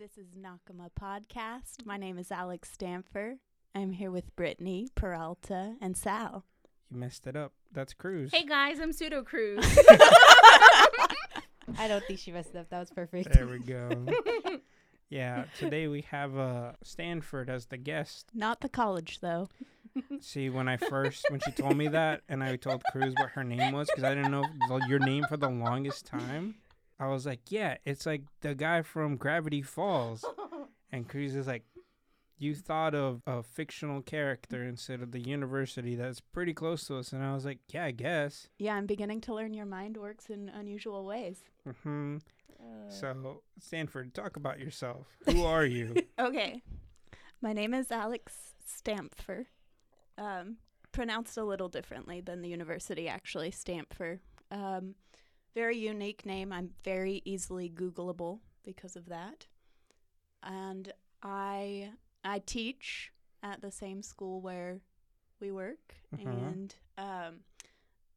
This is Nakama Podcast. My name is Alex Stamfer. I'm here with Brittany, Peralta, and Sal. You messed it up. That's Cruz. Hey guys, I'm Pseudo Cruz. I don't think she messed up. That was perfect. There we go. yeah, today we have uh, Stanford as the guest. Not the college, though. See, when I first, when she told me that, and I told Cruz what her name was, because I didn't know the- your name for the longest time, I was like, yeah, it's like the guy from Gravity Falls. And Cruz is like, you thought of a fictional character instead of the university that's pretty close to us. And I was like, yeah, I guess. Yeah, I'm beginning to learn your mind works in unusual ways. Mm-hmm. So, Stanford, talk about yourself. Who are you? Okay. My name is Alex Stampfer. Um, pronounced a little differently than the university, actually, Stampfer. Um, very unique name. I'm very easily Googleable because of that. And I I teach at the same school where we work, Mhm. and um,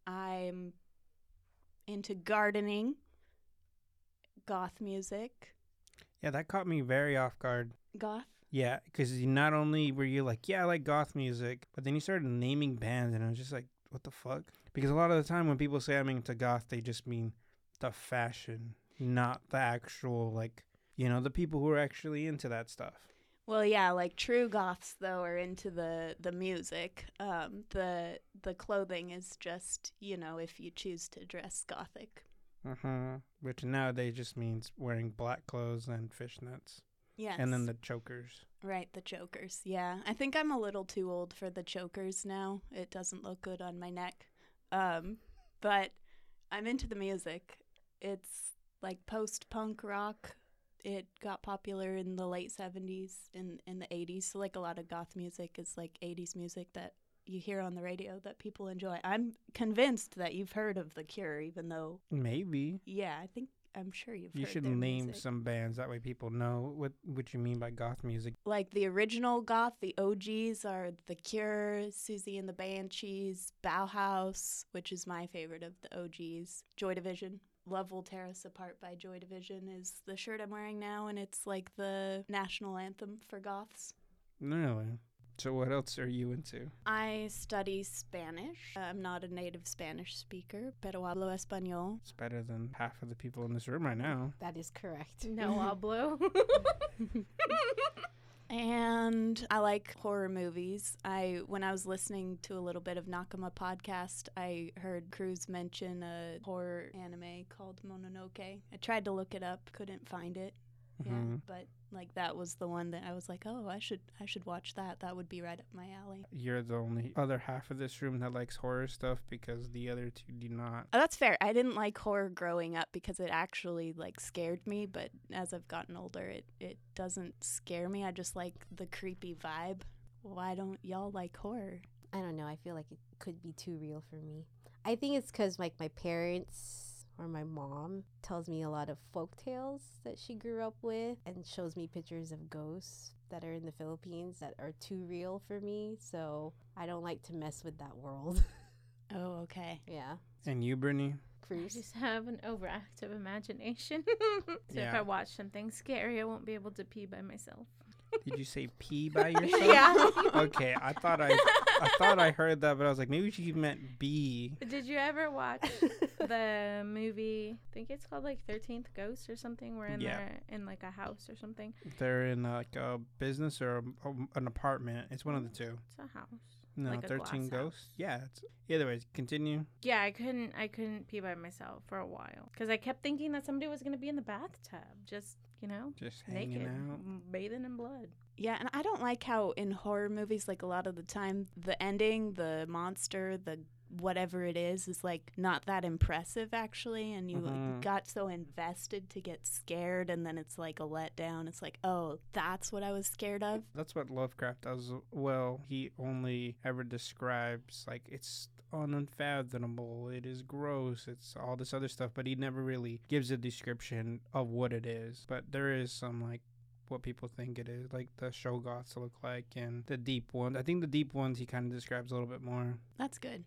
I'm into gardening, goth music, Yeah, that caught me very off guard. goth. Yeah, because not only were you like, yeah, I like goth music, but then you started naming bands, and I was just like, what the fuck? Because a lot of the time when people say I'm into goth, they just mean the fashion, not the actual, like, you know, the people who are actually into that stuff. Well, yeah, like true goths though are into the the music. Um, the the clothing is just you know if you choose to dress gothic. Uh-huh. Which nowadays just means wearing black clothes and fishnets. Yes. And then the chokers. right the chokers. Yeah, I think I'm a little too old for the chokers now. It doesn't look good on my neck. Um, but I'm into the music. It's like post punk rock. It got popular in the late 70s and in the 80s. So like a lot of goth music is like 80s music that you hear on the radio that people enjoy. I'm convinced that you've heard of The Cure even though Maybe. yeah, I think I'm sure you've You should name music. some bands. That way people know what, what you mean by goth music. like the original goth, the OGs are The Cure, Siouxsie and the Banshees, Bauhaus, which is my favorite of the OGs, Joy Division. Love Will Tear Us Apart by Joy Division is the shirt I'm wearing now, and it's like the national anthem for goths. Really? So what else are you into? I study Spanish. I'm not a native Spanish speaker, pero hablo español. It's better than half of the people in this room right now. That is correct. no hablo. And I like horror movies. I when I was listening to a little bit of Nakama podcast, I heard Cruz mention a horror anime called Mononoke. I tried to look it up, couldn't find it. Yeah, Mhm. but like that was the one that I was like, "Oh, I should I should watch that. That would be right up my alley." You're the only other half of this room that likes horror stuff because the other two do not. Oh, that's fair. I didn't like horror growing up because it actually like scared me, but as I've gotten older, it it doesn't scare me. I just like the creepy vibe. Why don't y'all like horror? I don't know. I feel like it could be too real for me. I think it's because like my parents or my mom tells me a lot of folk tales that she grew up with and shows me pictures of ghosts that are in the Philippines that are too real for me. So I don't like to mess with that world. Oh, okay. yeah. And you, Brittany? I just have an overactive imagination. so if I watch something scary, I won't be able to pee by myself. Did you say pee by yourself? yeah. Okay, I thought I, I thought I heard that, but I was like, maybe she meant bee. Did you ever watch the movie? I think it's called like Thirteenth Ghost or something. We're in Yeah. there in like a house or something. They're in like a business or a, an apartment. It's one of the two. It's a house. No, Like thirteen glass house. ghosts. Yeah. It's, either way, continue. Yeah, I couldn't. I couldn't pee by myself for a while because I kept thinking that somebody was gonna be in the bathtub, just you know, Just hanging naked, out. bathing in blood. Yeah, and I don't like how in horror movies, like a lot of the time, the ending, the monster, the whatever it is, is like not that impressive actually. And you Mhm. got so invested to get scared, and then it's like a letdown. It's like, oh, that's what I was scared of. That's what Lovecraft does well. He only ever describes like it's unfathomable, it is gross, it's all this other stuff, but he never really gives a description of what it is. But there is some like what people think it is, like the Shoggoths look like and the deep ones. I think the deep ones he kind of describes a little bit more. That's good.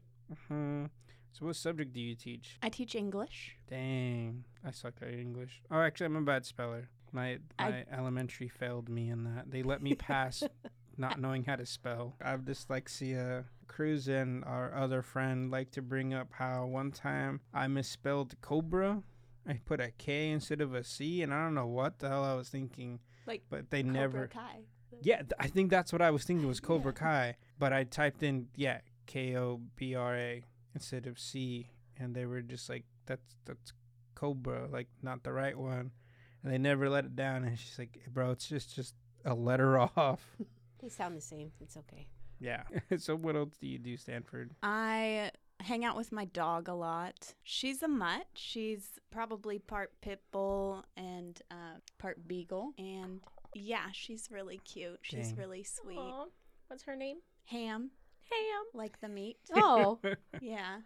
hmm So what subject do you teach? I teach English. Dang, I suck at English. Oh, actually, I'm a bad speller. My I- my elementary failed me in that. They let me pass not knowing how to spell. I have dyslexia. Cruz and our other friend like to bring up how one time I misspelled cobra. I put a K instead of a C, and I don't know what the hell I was thinking. Like But they Cobra never. Kai. Yeah, th- I think that's what I was thinking was Cobra Yeah. Kai. But I typed in yeah K O B R A instead of C, and they were just like that's that's Cobra, like not the right one, and they never let it down. And she's like, bro, it's just just a letter off. They sound the same. It's okay. Yeah. so what else do you do, Stanford? I hang out with my dog a lot. She's a mutt. She's probably part pit bull and uh, part beagle. And yeah, she's really cute. She's Dang. really sweet. Aw. What's her name? Ham, Ham. like the meat. Oh, yeah,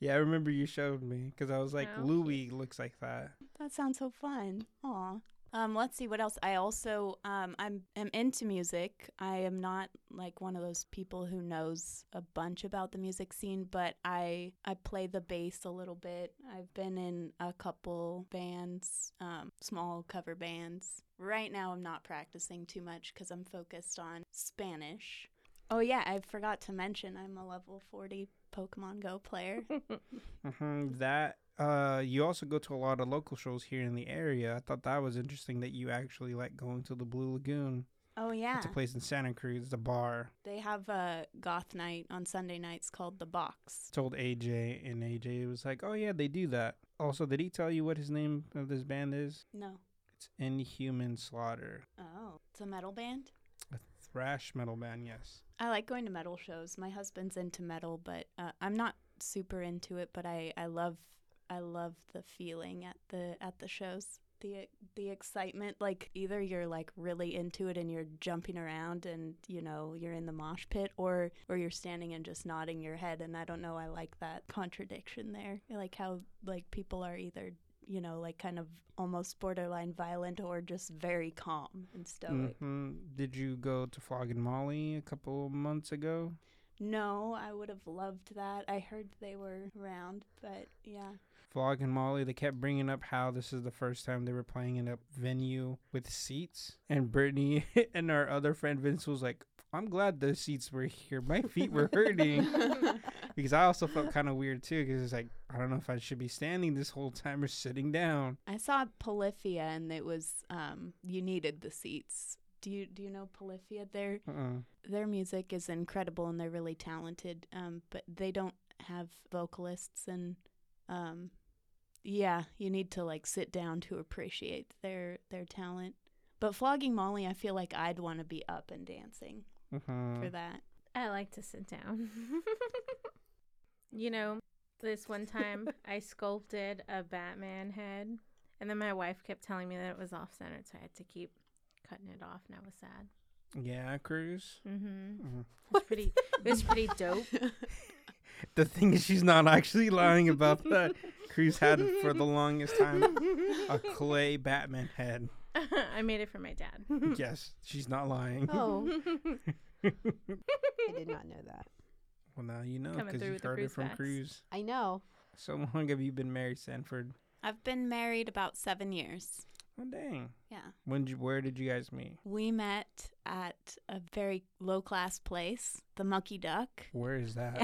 yeah, I remember you showed me because I was like, How Louis looks like that. that sounds so fun. Aw. Um, let's see what else. I also um, I'm am into music. I am not like one of those people who knows a bunch about the music scene, but I I play the bass a little bit. I've been in a couple bands, um, small cover bands. Right now, I'm not practicing too much because I'm focused on Spanish. Oh yeah, I forgot to mention I'm a level 40 Pokemon Go player. hmm That uh, you also go to a lot of local shows here in the area. I thought that was interesting that you actually like going to the Blue Lagoon. Oh yeah, It's a place in Santa Cruz, the bar. they have a goth night on Sunday nights called the Box. Told AJ, and AJ was like, "Oh yeah, they do that." Also, did he tell you what his name of this band is? No. It's Inhuman Slaughter, Oh, it's a metal band. a thrash metal band. Yes. I like going to metal shows. My husband's into metal, but uh, I'm not super into it. But I, I love I love the feeling at the at the shows. The the excitement, like either you're like really into it and you're jumping around and you know you're in the mosh pit, or or you're standing and just nodding your head. And I don't know. I like that contradiction there. Like how like people are either you know like kind of almost borderline violent or just very calm and stoic. hmm Did you go to Flogging Molly a couple months ago? No, I would have loved that. I heard they were around, but yeah. Flogging Molly, they kept bringing up how this is the first time they were playing in a venue with seats, and Brittany and our other friend Vince was like, "I'm glad the seats were here. My feet were hurting." because I also felt kind of weird too, because it's like I don't know if I should be standing this whole time or sitting down. I saw Polyphia, and it was um, you needed the seats. Do you do you know Polyphia? Their Uh-uh. their music is incredible, and they're really talented. Um, but they don't have vocalists, and um, yeah, you need to like sit down to appreciate their their talent. But flogging Molly, I feel like I'd want to be up and dancing Uh-huh. for that. I like to sit down. you know, this one time I sculpted a Batman head, and then my wife kept telling me that it was off center, so I had to keep cutting it off, and I was sad. Yeah, Cruz. Mm-hmm. Mhm. It was pretty. It was pretty dope. The thing is, she's not actually lying about that. Cruz had it for the longest time a clay Batman head. I made it for my dad. yes, she's not lying. oh, I did not know that. Well, now you know because you've heard it from facts. Cruz. I know. So long have you been married, Sanford? I've been married about seven years. Oh, dang. Yeah. When? Did you, where did you guys meet? We met at a very low class place, the Mucky Duck. Where is that?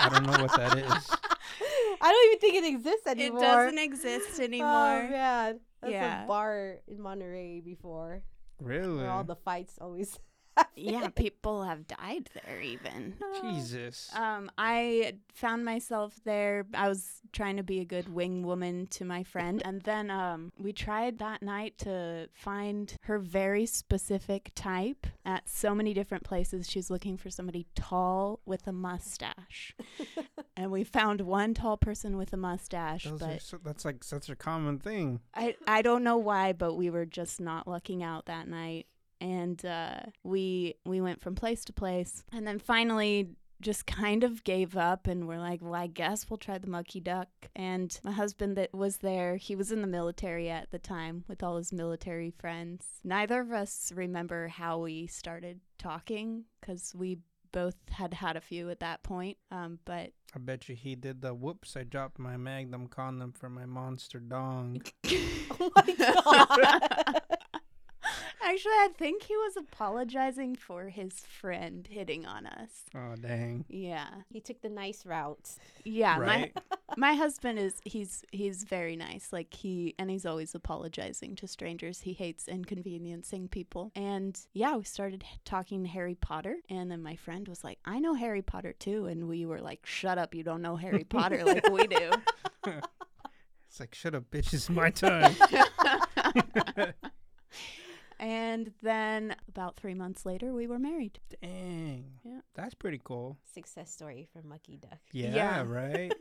I don't know what that is. I don't even think it exists anymore. it doesn't exist anymore. Oh anymore. man, that's Yeah. a bar in Monterey before, Really? where all the fights always. Yeah, people have died there even. Jesus. Um, I found myself there. I was trying to be a good wing woman to my friend, and then um, we tried that night to find her very specific type at so many different places. She's looking for somebody tall with a mustache, and we found one tall person with a mustache, Those but so, that's like such a common thing. I I don't know why, but we were just not lucking out that night, and uh, we we went from place to place, and then finally just kind of gave up and we're like, well, I guess we'll try the Mucky Duck. And my husband that was there, he was in the military at the time with all his military friends. Neither of us remember how we started talking because we both had had a few at that point. Um, but I bet you he did the whoops. I dropped my Magnum condom for my monster dong. oh my god. Actually, I think he was apologizing for his friend hitting on us. Oh dang! Yeah, he took the nice route. yeah. right? My my husband is he's he's very nice. Like he and he's always apologizing to strangers. He hates inconveniencing people. And yeah, we started h- talking Harry Potter, and then my friend was like, "I know Harry Potter too," and we were like, "Shut up! You don't know Harry Potter like we do." It's like shut up, bitch. It's my time. And then about three months later, we were married. dang. Yeah. That's pretty cool. Success story from Mucky Duck. Yeah, Yeah. right.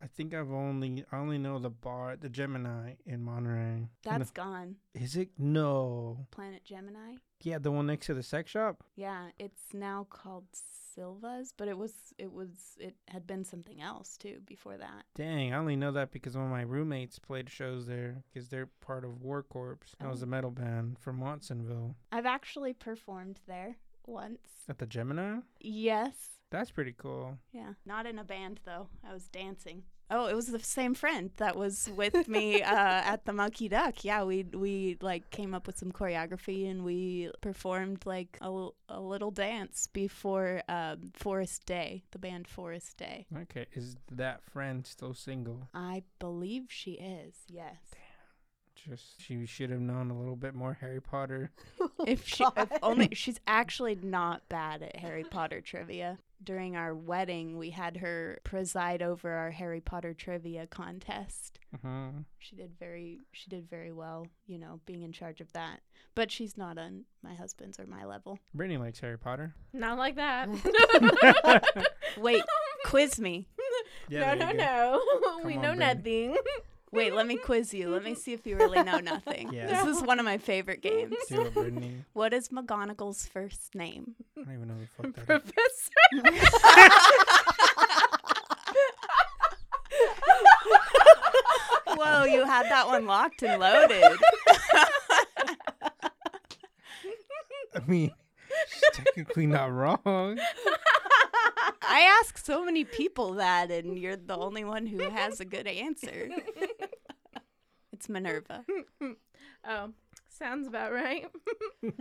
I think I've only I only know the bar, the Gemini in Monterey. And That's gone. is it? No. Planet Gemini. Yeah, the one next to the sex shop. Yeah, it's now called Silva's, but it was it was it had been something else too before that. Dang, I only know that because one of my roommates played shows there because they're part of War Corps. That was Oh. a metal band from Watsonville. I've actually performed there once. At the Gemini? Yes. That's pretty cool. Yeah. Not in a band though. I was dancing. Oh, it was the same friend that was with me uh, at the Monkey Duck. Yeah, we we like came up with some choreography and we performed like a, l- a little dance before um, Forest Day, the band Forest Day. Okay, is that friend still single? I believe she is. Yes. Damn just she should have known a little bit more Harry Potter. if she if only she's actually not bad at Harry Potter trivia. During our wedding, we had her preside over our Harry Potter trivia contest. hmm She did very she did very well, you know, being in charge of that. But she's not on my husband's or my level. Brittany likes Harry Potter. Not like that. Wait, quiz me. Yeah, no, no, go. no. we Come know Brittany. nothing. Wait, let me quiz you. Let me see if you really know nothing. Yeah. This is one of my favorite games. Do it, Brittany. What is McGonagall's first name? I don't even know who the fuck that is. Professor. Whoa, you had that one locked and loaded. I mean, she's technically not wrong. I ask so many people that, and you're the only one who has a good answer. It's Minerva. oh, sounds about right.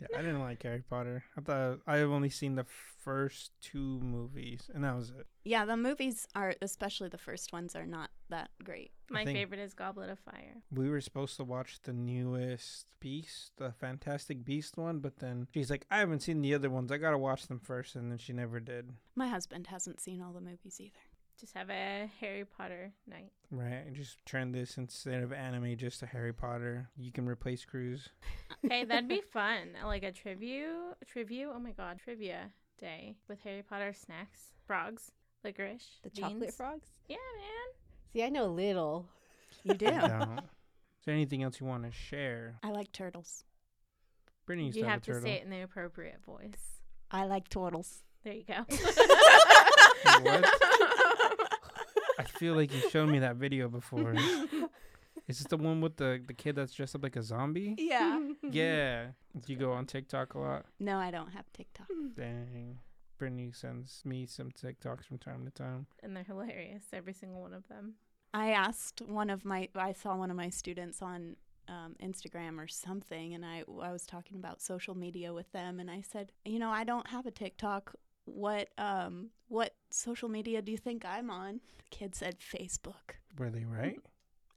Yeah, I didn't like Harry Potter. I thought I've only seen the first two movies, and that was it. Yeah, the movies are, especially the first ones, are not that great. My favorite is Goblet of Fire. We were supposed to watch the newest Beast, the Fantastic Beast one, but then she's like, I haven't seen the other ones. I gotta watch them first, and then she never did. My husband hasn't seen all the movies either. Just have a Harry Potter night. Right? And just turn this instead of anime, just to Harry Potter. You can replace Cruz. Hey, that'd be fun. Like a trivia, trivia. Oh my god, trivia day with Harry Potter snacks, frogs, licorice, The chocolate frogs? Yeah, man. See, I know little. You do. I don't. Is there anything else you want to share? I like turtles. Brittany used You to have a to turtle. say it in the appropriate voice. I like turtles. There you go. What? I feel like you showed me that video before. Is this the one with the, the kid that's dressed up like a zombie? Yeah. Yeah. Do you go on TikTok a lot? No, I don't have TikTok. Dang. Brittany sends me some TikToks from time to time. and they're hilarious, every single one of them. I asked one of my, I saw one of my students on um, Instagram or something, and I, I was talking about social media with them, and I said, you know, I don't have a TikTok. What, um, what social media do you think I'm on? The kid said Facebook. Were they right?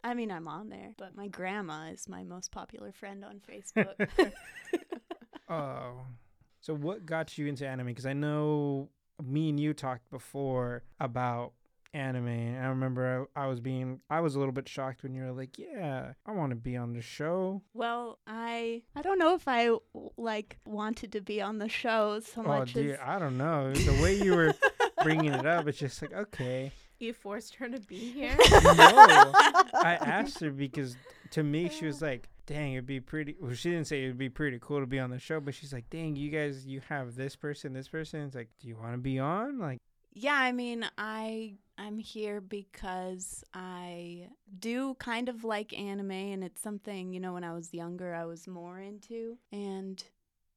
I mean, I'm on there, but my grandma is my most popular friend on Facebook. Oh. So what got you into anime? Because I know me and you talked before about anime. And I remember I, I was being, I was a little bit shocked when you were like, yeah, I want to be on the show. well, I, I don't know if I like wanted to be on the show so Oh, much dear. as I don't know. The way you were bringing it up, it's just like, okay. You forced her to be here. No. I asked her because to me she was like, "Dang, it'd be pretty." Well, she didn't say it'd be pretty cool to be on the show, but she's like, "Dang, you guys, you have this person, this person." It's like, "Do you want to be on?" Like, Yeah, I mean, I I'm here because I do kind of like anime and it's something, you know, when I was younger I was more into and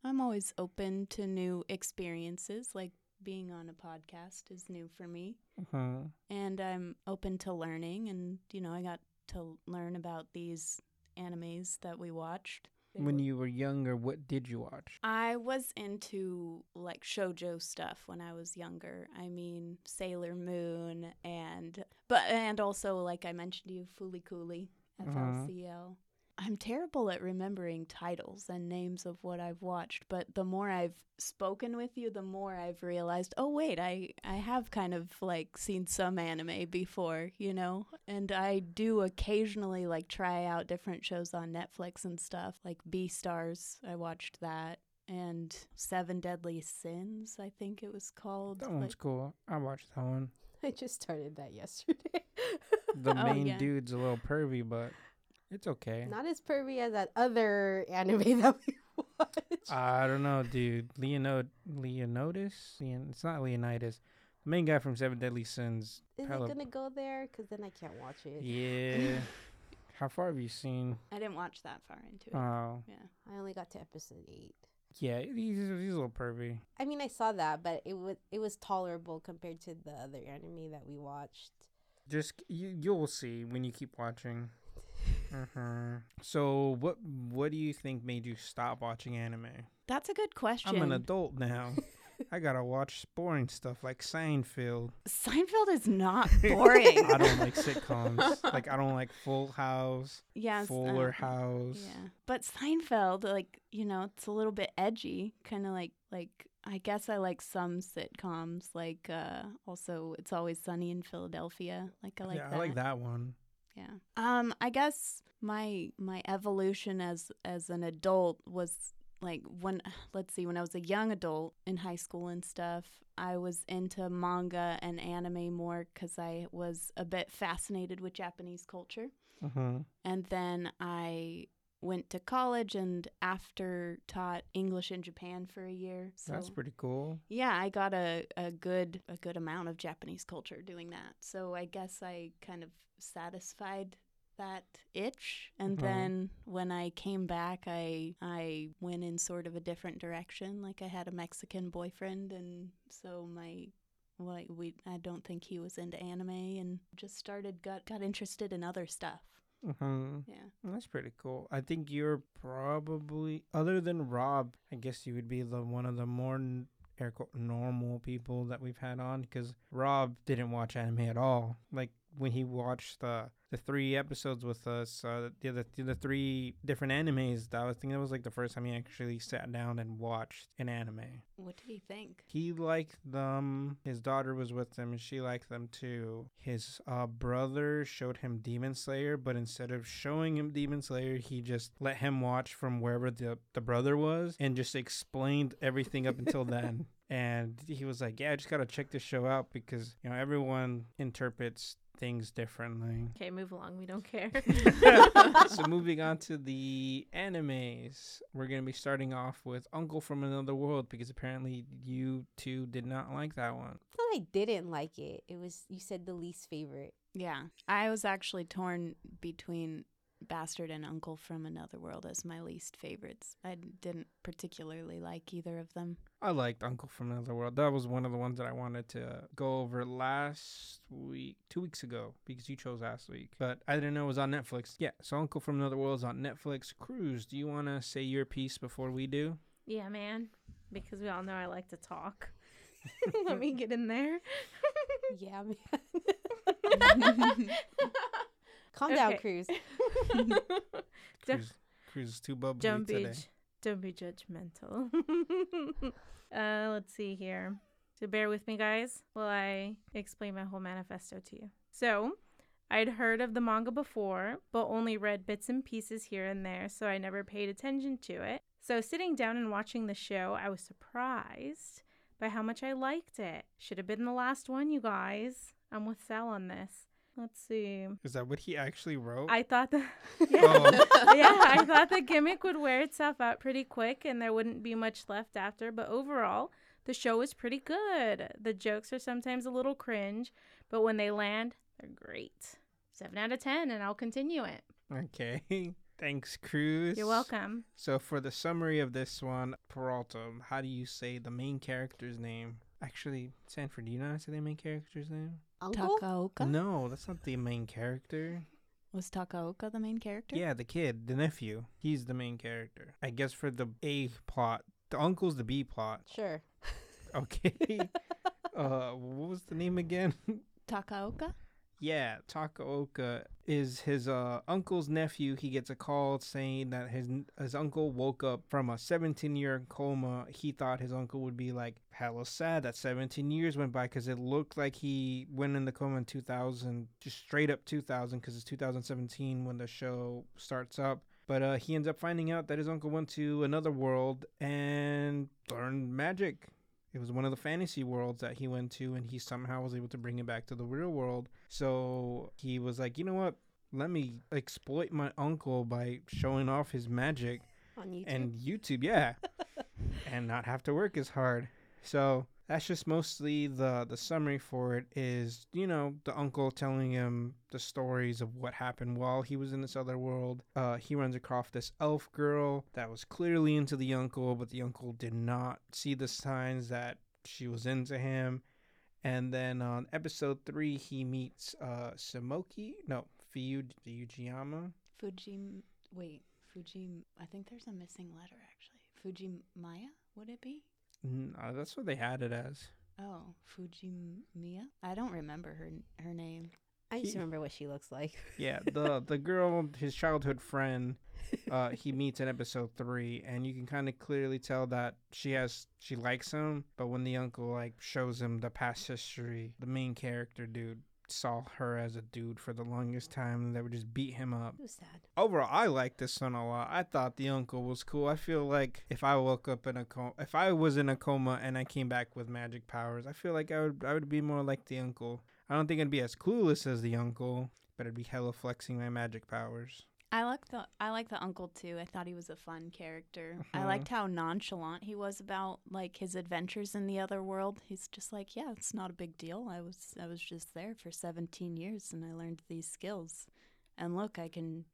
I'm always open to new experiences, like being on a podcast is new for me. Uh-huh. And I'm open to learning, and, you know, I got to learn about these animes that we watched. When were- you were younger, what did you watch? I was into like shojo stuff when I was younger. I mean, Sailor Moon and but and also like I mentioned to you Fooly Cooly, Uh-huh. FLCL. I'm terrible at remembering titles and names of what I've watched, but the more I've spoken with you, the more I've realized, oh wait, I I have kind of like seen some anime before, you know? And I do occasionally like try out different shows on Netflix and stuff, like Beastars. I watched that and Seven Deadly Sins, I think it was called. That one's like- cool. I watched that one. I just started that yesterday. The Oh, main yeah. dude's a little pervy, but it's okay. Not as pervy as that other anime that we watched. I don't know, dude. Leonid Leonidas? Leon, it's not Leonidas. The main guy from Seven Deadly Sins. Is Palo- it gonna go there? Because then I can't watch it. Yeah. How far have you seen? I didn't watch that far into it. Oh, yeah. I only got to episode eight. yeah. He's, he's a little pervy. I mean, I saw that, but it was it was tolerable compared to the other anime that we watched. Just you, you'll see when you keep watching. Hmm So, what what do you think made you stop watching anime? That's a good question. I'm an adult now. I gotta watch boring stuff like Seinfeld. Seinfeld is not boring. I don't like sitcoms. Like I don't like Full House, yes, Fuller uh, House. Yeah, but Seinfeld, like you know, it's a little bit edgy, kind of like like I guess I like some sitcoms, like uh also It's Always Sunny in Philadelphia. Like I like yeah, that. I like that one. Yeah. Um, I guess my my evolution as as an adult was like when let's see when I was a young adult in high school and stuff. I was into manga and anime more because I was a bit fascinated with Japanese culture. hmm And then I went to college and after taught English in Japan for a year. So That's pretty cool. yeah, I got a, a good a good amount of Japanese culture doing that. So I guess I kind of satisfied that itch. And Mhm. then when I came back, I I went in sort of a different direction. Like I had a Mexican boyfriend, and so my like we I don't think he was into anime, and just started got got interested in other stuff. Hmm Yeah. That's pretty cool. I think you're probably, other than Rob, I guess you would be the one of the more n- air quote normal people that we've had on because Rob didn't watch anime at all. Like when he watched the the three episodes with us, uh, the the, the three different animes. That was, I think that was like the first time he actually sat down and watched an anime. What did he think? He liked them. His daughter was with them, and she liked them too. His uh, brother showed him Demon Slayer, but instead of showing him Demon Slayer, he just let him watch from wherever the the brother was, and just explained everything up until then. And he was like, "Yeah, I just gotta check this show out because you know everyone interprets things differently." Okay, move along. We don't care. so moving on to the animes, we're gonna be starting off with Uncle from Another World because apparently you two did not like that one. It's not I didn't like it. It was you said the least favorite. Yeah, I was actually torn between Bastard and Uncle from Another World as my least favorites. I didn't particularly like either of them. I liked Uncle from Another World. That was one of the ones that I wanted to go over last week, two weeks ago, because you chose last week. But I didn't know it was on Netflix. Yeah, so Uncle from Another World is on Netflix. Cruz, do you want to say your piece before we do? yeah, man. Because we all know I like to talk. Let me get in there. Yeah, man. Calm down. Cruz. Cruz, Cruz is too bubbly don't be today. don't be judgmental. uh, let's see here. So bear with me, guys, while I explain my whole manifesto to you. So, I'd heard of the manga before, but only read bits and pieces here and there, so I never paid attention to it. So, sitting down and watching the show, I was surprised by how much I liked it. Should have been the last one, you guys. I'm with Sal on this. Let's see. Is that what he actually wrote? I thought that. yeah. Oh. yeah, I thought the gimmick would wear itself out pretty quick and there wouldn't be much left after, but overall, the show is pretty good. The jokes are sometimes a little cringe, but when they land, they're great. 7 out of 10 and I'll continue it. Okay. Thanks, Cruz. You're welcome. So for the summary of this one, Peralta, how do you say the main character's name? Actually, Sanford, do you know how to say the main character's name? Uncle? Takaoka? No, that's not the main character. Was Takaoka the main character? Yeah, the kid, the nephew. He's the main character. I guess for the A plot, the uncle's the B plot. Sure. Okay. uh, what was the name again? Takaoka? Yeah, Takaoka is his uh, uncle's nephew. He gets a call saying that his his uncle woke up from a 17 year coma. He thought his uncle would be like hella sad that 17 years went by because it looked like he went in the coma in 2000, just straight up 2000 because it's 2017 when the show starts up. But uh, he ends up finding out that his uncle went to another world and learned magic. It was one of the fantasy worlds that he went to, and he somehow was able to bring it back to the real world. So he was like, you know what? Let me exploit my uncle by showing off his magic On YouTube. and YouTube, yeah, and not have to work as hard. So that's just mostly the the summary for it. Is you know the uncle telling him the stories of what happened while he was in this other world. Uh, he runs across this elf girl that was clearly into the uncle, but the uncle did not see the signs that she was into him. And then on episode three, he meets uh Samoki, no Fiu Fujiyama. Fuji. Wait, Fuji. I think there's a missing letter actually. Fuji Maya? Would it be? No, uh, that's what they had it as. Oh, Fuji Mia? I don't remember her her name. I just he- remember what she looks like. Yeah, the the girl, his childhood friend, uh, he meets in episode three, and you can kind of clearly tell that she has she likes him. But when the uncle like shows him the past history, the main character dude saw her as a dude for the longest time, and they would just beat him up. It was sad. Overall, I like this son a lot. I thought the uncle was cool. I feel like if I woke up in a coma, if I was in a coma and I came back with magic powers, I feel like I would I would be more like the uncle. I don't think I'd be as clueless as the uncle, but I'd be hella flexing my magic powers. I like the I like the uncle too. I thought he was a fun character. I Mhm. liked how nonchalant he was about like his adventures in the other world. He's just like, yeah, it's not a big deal. I was I was just there for 17 years and I learned these skills. And look, I can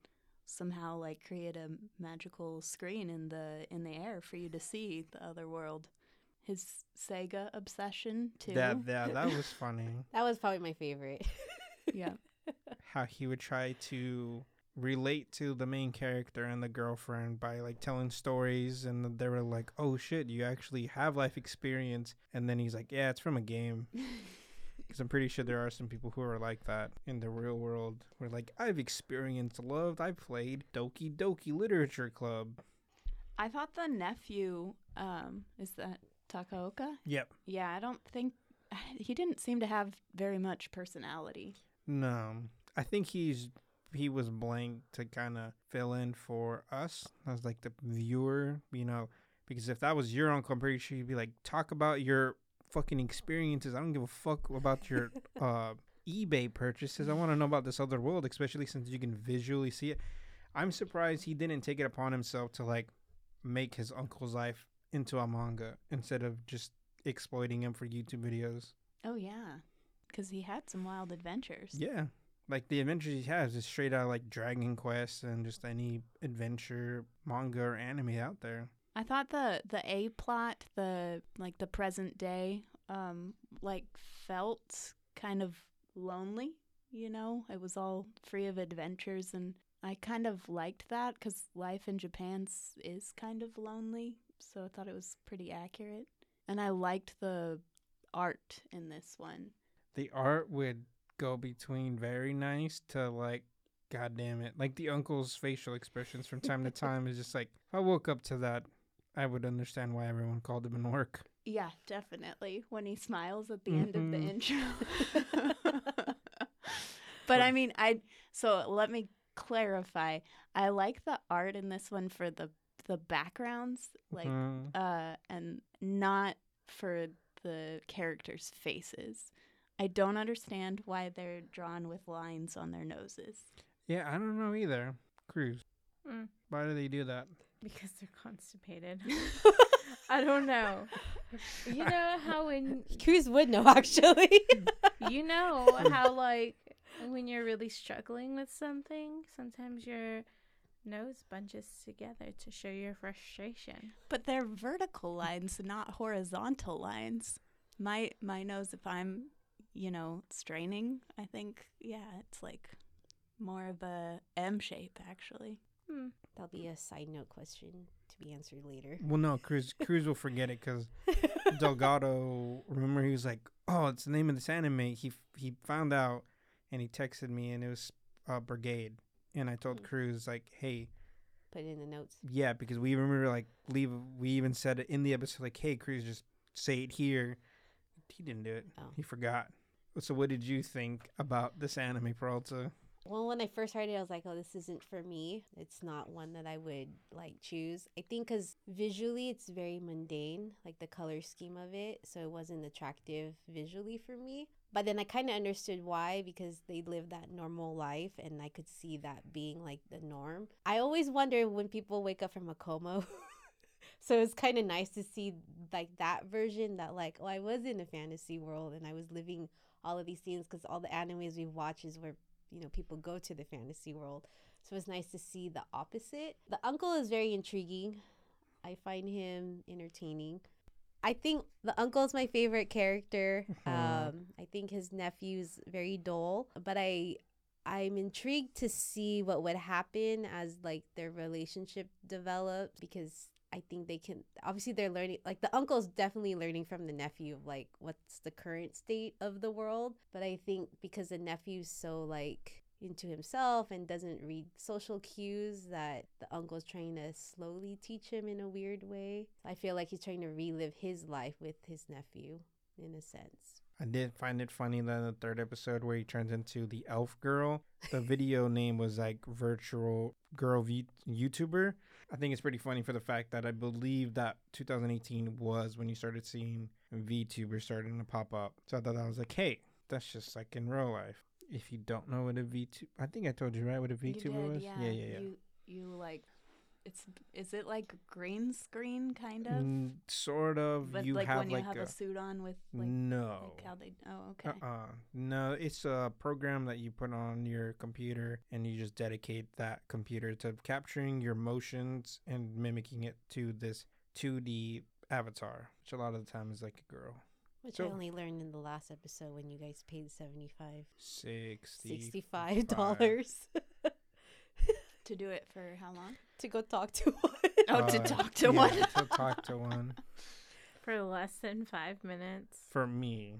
somehow like create a magical screen in the in the air for you to see the other world. His Sega obsession too. That yeah, that was funny. That was probably my favorite. yeah. How he would try to relate to the main character and the girlfriend by like telling stories and they were like, "Oh shit, you actually have life experience." And then he's like, "Yeah, it's from a game." Because I'm pretty sure there are some people who are like that in the real world. Where like, I've experienced love. I played Doki Doki Literature Club. I thought the nephew um is that Takaoka? Yep. Yeah, I don't think he didn't seem to have very much personality. No, I think he's he was blank to kind of fill in for us as like the viewer, you know, because if that was your uncle, I'm pretty sure you'd be like, talk about your fucking experiences. I don't give a fuck about your uh eBay purchases. I want to know about this other world, especially since you can visually see it. I'm surprised he didn't take it upon himself to like make his uncle's life into a manga instead of just exploiting him for YouTube videos. Oh yeah, because he had some wild adventures. Yeah. Like the adventures he has is straight out like Dragon Quest and just any adventure manga or anime out there. I thought the the A plot, the like the present day, um, like felt kind of lonely. You know, it was all free of adventures, and I kind of liked that because life in Japan is kind of lonely. So I thought it was pretty accurate, and I liked the art in this one. The art would go between very nice to like god damn it. Like the uncle's facial expressions from time to time is just like if I woke up to that, I would understand why everyone called him in work. Yeah, definitely. When he smiles at the end of the Mhm. intro. but I mean, I so let me clarify. I like the art in this one for the the backgrounds, like Mhm. uh and not for the characters' faces. I don't understand why they're drawn with lines on their noses. yeah, I don't know either. Cruz. Mm. Why do they do that? Because they're constipated. I don't know. You know how when Cruz would know actually. you know how like when you're really struggling with something, sometimes your nose bunches together to show your frustration. But they're vertical lines, not horizontal lines. My my nose, if I'm, you know, straining, I think, yeah, it's like more of a M shape actually. Hmm. That'll be a side note question to be answered later. Well, no, Cruz Cruz will forget it because Delgado. Remember, he was like, "Oh, it's the name of this anime." He he found out, and he texted me, and it was uh, Brigade. And I told Hmm. Cruz like, "Hey, Put it in the notes. yeah," because we remember like leave. We even said it in the episode like, "Hey, Cruz, just say it here." He didn't do it. Oh. He forgot. So, what did you think about this anime, Peralta? Well, when I first heard it, I was like, oh, this isn't for me. It's not one that I would like choose. I think because visually it's very mundane, like the color scheme of it. So it wasn't attractive visually for me. But then I kind of understood why because they live that normal life and I could see that being like the norm. I always wonder when people wake up from a coma. so it's kind of nice to see like that version that, like, oh, I was in a fantasy world and I was living all of these scenes because all the animes we've watched is where you know people go to the fantasy world. So it's nice to see the opposite. The uncle is very intriguing. I find him entertaining. I think the uncle is my favorite character. Um i think his nephew's very dull but i i'm intrigued to see what would happen as like their relationship develops because I think they can obviously they're learning like the uncle's definitely learning from the nephew of like what's the current state of the world. But I think because the nephew's so like into himself and doesn't read social cues that the uncle's trying to slowly teach him in a weird way. I feel like he's trying to relive his life with his nephew in a sense. I did find it funny that in the third episode where he turns into the elf girl, the video name was like virtual girl v- YouTuber. I think it's pretty funny for the fact that I believe that 2018 was when you started seeing VTubers starting to pop up. So I thought I was like, hey, that's just like in real life. If you don't know what a VTuber, I think I told you right what a VTuber did, was. yeah. yeah, yeah. yeah. You you like it's is it like green screen kind of? Mm, sort of. but you like have when like you have a, a, suit on with like, no. like how they oh okay. Uh-uh. No, it's a program that you put on your computer and you just dedicate that computer to capturing your motions and mimicking it to this 2D avatar, which a lot of the time is like a girl. Which So- I only learned in the last episode when you guys paid 75 60. $65 To do it for how long? to go talk to one. Oh, to Uh, talk to yeah, one. to talk to one. For less than five minutes. For me.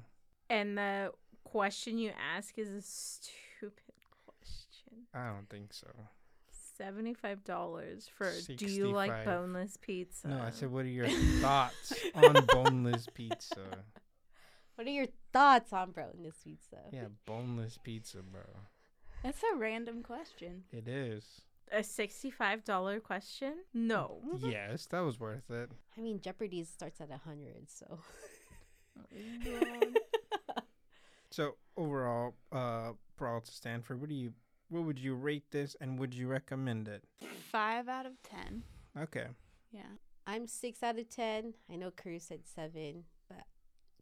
And the question you ask is a stupid question. I don't think so. Seventy-five dollars for do you like boneless pizza? No, I said, what are your thoughts on boneless pizza? What are your thoughts on boneless pizza? Yeah, boneless pizza, bro. That's a random question. It is. A sixty-five dollar question. No. Yes, that was worth it. I mean, Jeopardy starts at a hundred, so. So overall, uh, Peralta Stanford, what do you, what would you rate this, and would you recommend it? Five out of ten. Okay, Yeah. I'm six out of ten. I know Cruz said seven, but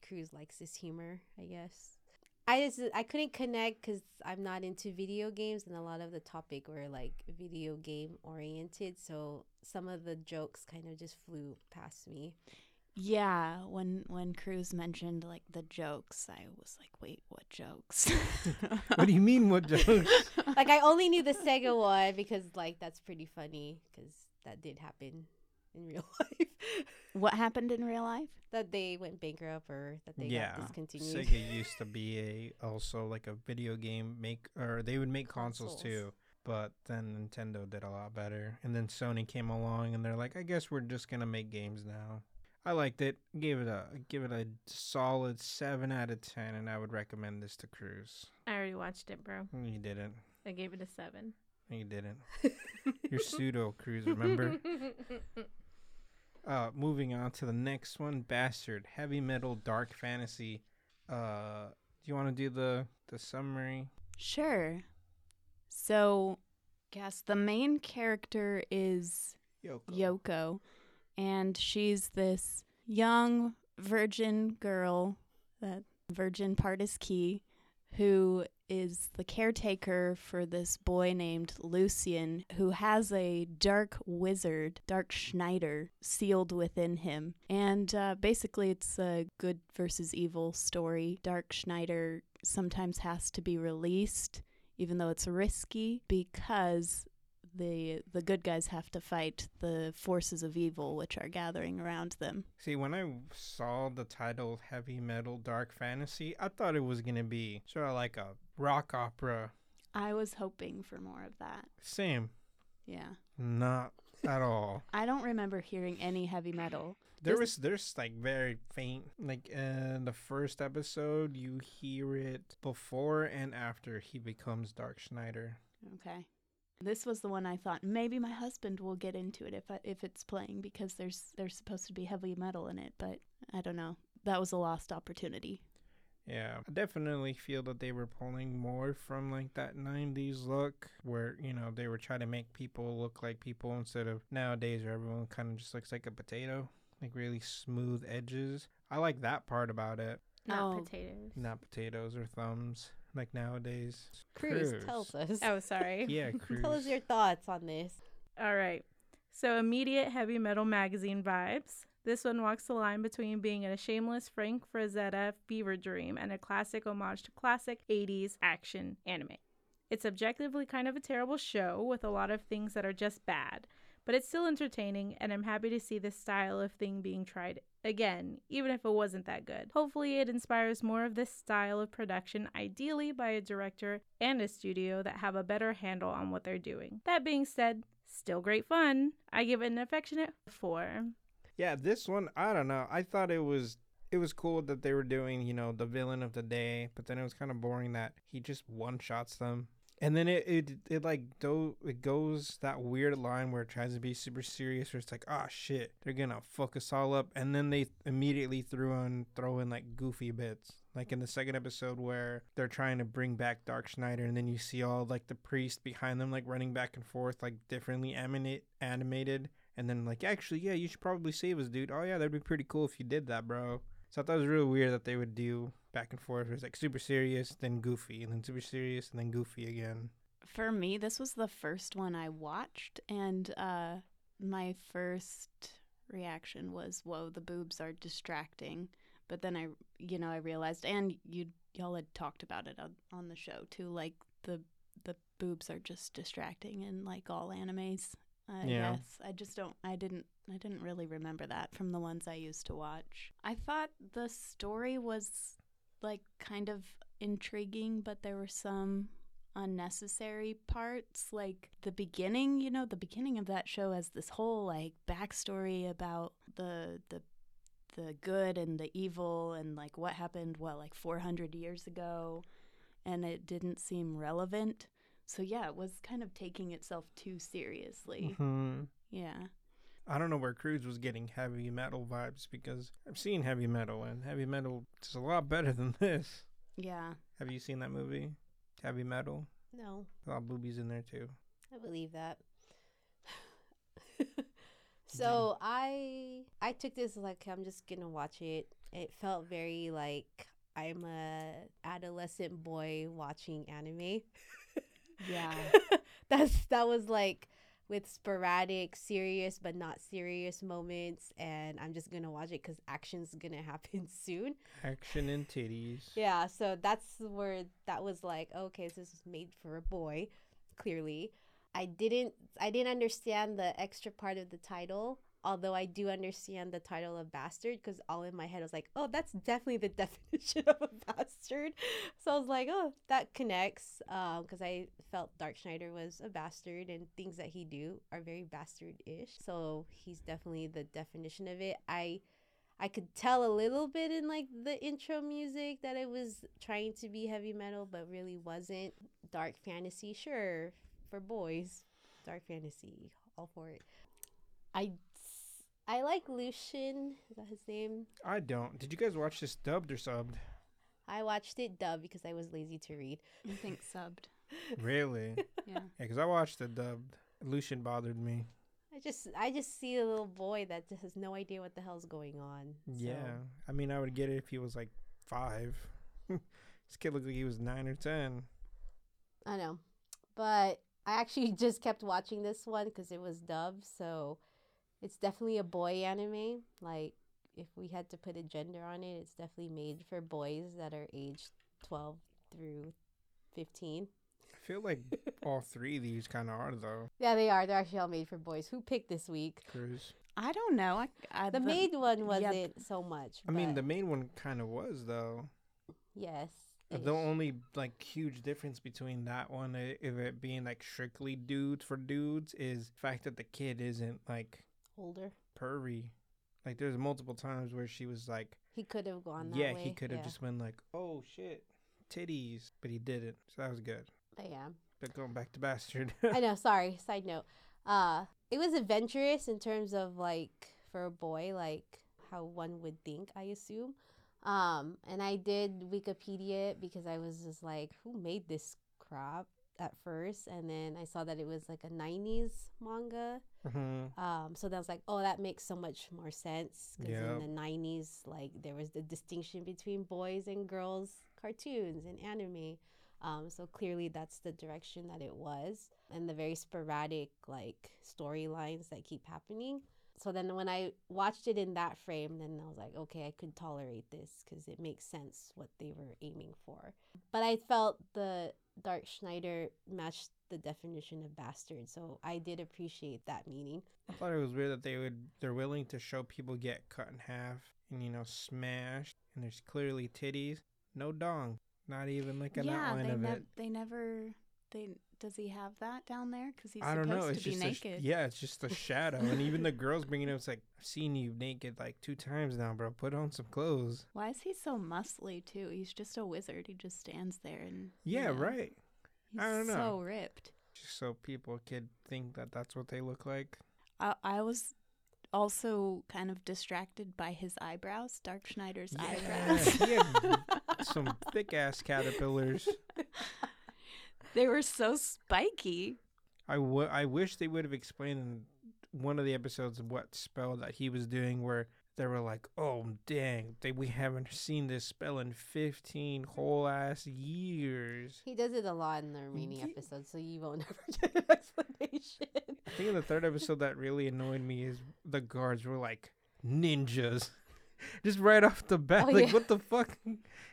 Cruz likes his humor, I guess. I just I couldn't connect because I'm not into video games, and a lot of the topic were like video game oriented. So some of the jokes kind of just flew past me. Yeah, when when Cruz mentioned like the jokes, I was like, "Wait, what jokes?" what do you mean? What jokes? Like I only knew the Sega one because like that's pretty funny because that did happen in real life. what happened in real life? that they went bankrupt or that they yeah, got discontinued. Sega used to be a also like a video game make, or they would make consoles, Consoles. too. But then Nintendo did a lot better, and then Sony came along, and they're like, I guess we're just gonna make games now. I liked it. Gave it a give it a solid seven out of ten, and I would recommend this to Cruz. I already watched it, bro. You didn't. I gave it a seven. You didn't. You're pseudo Cruz, remember? Uh, moving on to the next one, Bastard, heavy metal, dark fantasy. Uh, do you want to do the the summary? Sure. So, guess the main character is Yoko. Yoko, and she's this young virgin girl. That virgin part is key, who is the caretaker for this boy named Lucian who has a dark wizard, Dark Schneider, sealed within him. And uh, basically, it's a good versus evil story. Dark Schneider sometimes has to be released, even though it's risky, because the the good guys have to fight the forces of evil which are gathering around them. See, when I saw the title Heavy Metal Dark Fantasy, I thought it was going to be sort of like a rock opera. I was hoping for more of that. Same. Yeah. Not at all. I don't remember hearing any heavy metal. There was there's like very faint like in the first episode you hear it before and after he becomes Dark Schneider. Okay. This was the one I thought maybe my husband will get into it if I, if it's playing because there's there's supposed to be heavy metal in it, but I don't know. That was a lost opportunity. Yeah, I definitely feel that they were pulling more from like that 90s look where, you know, they were trying to make people look like people instead of nowadays where everyone kind of just looks like a potato, like really smooth edges. I like that part about it, Not Oh. potatoes. not potatoes or thumbs like nowadays. Cruz, tell us. Oh, sorry. Yeah, Cruz. Tell us your thoughts on this. All right. So, immediate heavy metal magazine vibes. This one walks the line between being a shameless Frank Frazetta fever dream and a classic homage to classic 80s action anime. It's objectively kind of a terrible show with a lot of things that are just bad, but it's still entertaining, and I'm happy to see this style of thing being tried again, even if it wasn't that good. Hopefully, it inspires more of this style of production, ideally by a director and a studio that have a better handle on what they're doing. That being said, still great fun. I give it an affectionate 4. Yeah, this one I don't know. I thought it was it was cool that they were doing, you know, the villain of the day, but then it was kind of boring that he just one shots them. And then it it, it like do it goes that weird line where it tries to be super serious where it's like, oh shit, they're gonna fuck us all up. And then they immediately threw on throw in like goofy bits. Like in the second episode where they're trying to bring back Dark Schneider and then you see all like the priest behind them like running back and forth like differently animate animated. And then like actually yeah you should probably save us dude. Oh yeah that'd be pretty cool if you did that bro. So i thought it was really weird that they would do back and forth it was like super serious then goofy and then super serious and then goofy again For me, this was the first one I watched, and uh, my first reaction was, "Whoa, the boobs are distracting." But then I, you know, I realized, and you y'all had talked about it on, on the show too, like the the boobs are just distracting in like all animes. I Yeah. guess I just don't. I didn't. I didn't really remember that from the ones I used to watch. I thought the story was like kind of intriguing, but there were some unnecessary parts like the beginning you know the beginning of that show has this whole like backstory about the the the good and the evil and like what happened what like 400 years ago and it didn't seem relevant. So yeah it was kind of taking itself too seriously. Hmm yeah i don't know where cruz was getting heavy metal vibes because i've seen heavy metal and heavy metal is a lot better than this. Yeah. Have you seen that movie heavy metal? No, a lot of boobies in there too. I believe that. so mm-hmm. I I took this like I'm just gonna watch it. It felt very like I'm a adolescent boy watching anime. yeah. That's that was like with sporadic serious but not serious moments and I'm just gonna watch it because action's gonna happen soon. action and titties Yeah, so that's where that was like, okay, so this is made for a boy, clearly. I didn't I didn't understand the extra part of the title, although I do understand the title of bastard because all in my head I was like, oh, that's definitely the definition of a bastard. So I was like, oh, that connects um, because I felt Dark Schneider was a bastard and things that he do are very bastard-ish. So he's definitely the definition of it. I I could tell a little bit in like the intro music that it was trying to be heavy metal, but really wasn't. Dark fantasy, sure, for boys. Dark fantasy, all for it. I I like Lucian. Is that his name? i don't did you guys watch this dubbed or subbed I watched it dubbed because I was lazy to read. i think subbed really yeah Yeah, because I watched the dubbed. Lucian bothered me. I just I just see a little boy that just has no idea what the hell's going on. So, Yeah, I mean, I would get it if he was like five, This kid looked like he was nine or ten. I know. But I actually just kept watching this one because it was dubbed. So it's definitely a boy anime. Like, if we had to put a gender on it, it's definitely made for boys that are aged 12 through 15. I feel like all three of these kind of are though. Yeah, they are. They're actually all made for boys. Who picked this week? Cruz. I don't know. I, I The main one wasn't Yep. so much. I mean, the main one kind of was though. yes. The only like huge difference between that one, i- if it being like strictly dudes for dudes, is the fact that the kid isn't like older. pervy. Like there's multiple times where she was like, He could have gone that yeah, way. he could have yeah. just been like, oh shit, titties, but he didn't. So that was good. But yeah. But going back to bastard. I know. Sorry. Side note. Uh, it was adventurous in terms of like for a boy, like how one would think. I assume. Um, and I did Wikipedia it because I was just like, who made this crap at first, and then I saw that it was like a '90s manga. hmm Um, so that was like, oh, that makes so much more sense because Yep. in the '90s, like there was the distinction between boys and girls cartoons and anime. Um, so clearly that's the direction that it was, and the very sporadic like storylines that keep happening. So then when I watched it in that frame, then I was like, okay, I could tolerate this because it makes sense what they were aiming for. But I felt the Dark Schneider matched the definition of bastard, so I did appreciate that meaning. I thought it was weird that they would they're willing to show people get cut in half and you know smashed, and there's clearly titties, no dong, not even like an yeah, outline they, of nev- it. they never. They does he have that down there? Because he's I don't supposed know. It's to be just a naked. yeah, it's just a shadow, and even the girls bringing it. It's like I've seen you naked like two times now, bro. Put on some clothes. Why is he so muscly too? He's just a wizard. He just stands there and. you Yeah, know, right. I don't know. so ripped. Just so people could think that that's what they look like. I, I was also kind of distracted by his eyebrows, Dark Schneider's Yeah, eyebrows. he had some thick ass caterpillars. they were so spiky. I, w- I wish they would have explained in one of the episodes what spell that he was doing where they were like, oh, dang, they, we haven't seen this spell in 15 whole ass years. He does it a lot in the remaining Ye- episodes, so you won't ever get an explanation. I think in the third episode that really annoyed me is the guards were like ninjas. Just right off the bat. Oh, like, yeah. what the fuck?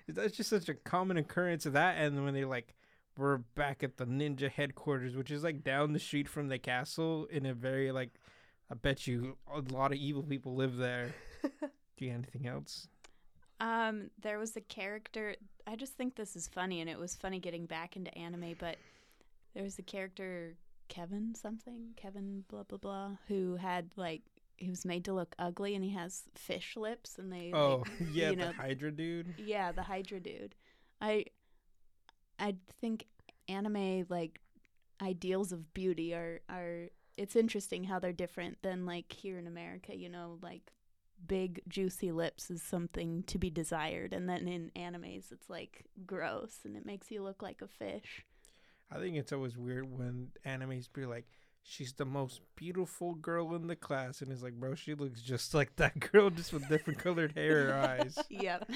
That's just such a common occurrence of that. And when they're like, we're back at the ninja headquarters, which is like down the street from the castle in a very, like, I bet you a lot of evil people live there. Do you have anything else? Um, there was a character. I just think this is funny, and it was funny getting back into anime. But there was a character, Kevin something, Kevin blah blah blah, who had like he was made to look ugly, and he has fish lips, and they Oh, like, yeah, you the know, Hydra dude. yeah, the Hydra dude. I I think anime like ideals of beauty are are it's interesting how they're different than like here in America, you know, like big juicy lips is something to be desired and then in animes it's like gross and it makes you look like a fish. I think it's always weird when animes be like, she's the most beautiful girl in the class. And it's like, bro, she looks just like that girl, just with different colored hair or eyes. yep.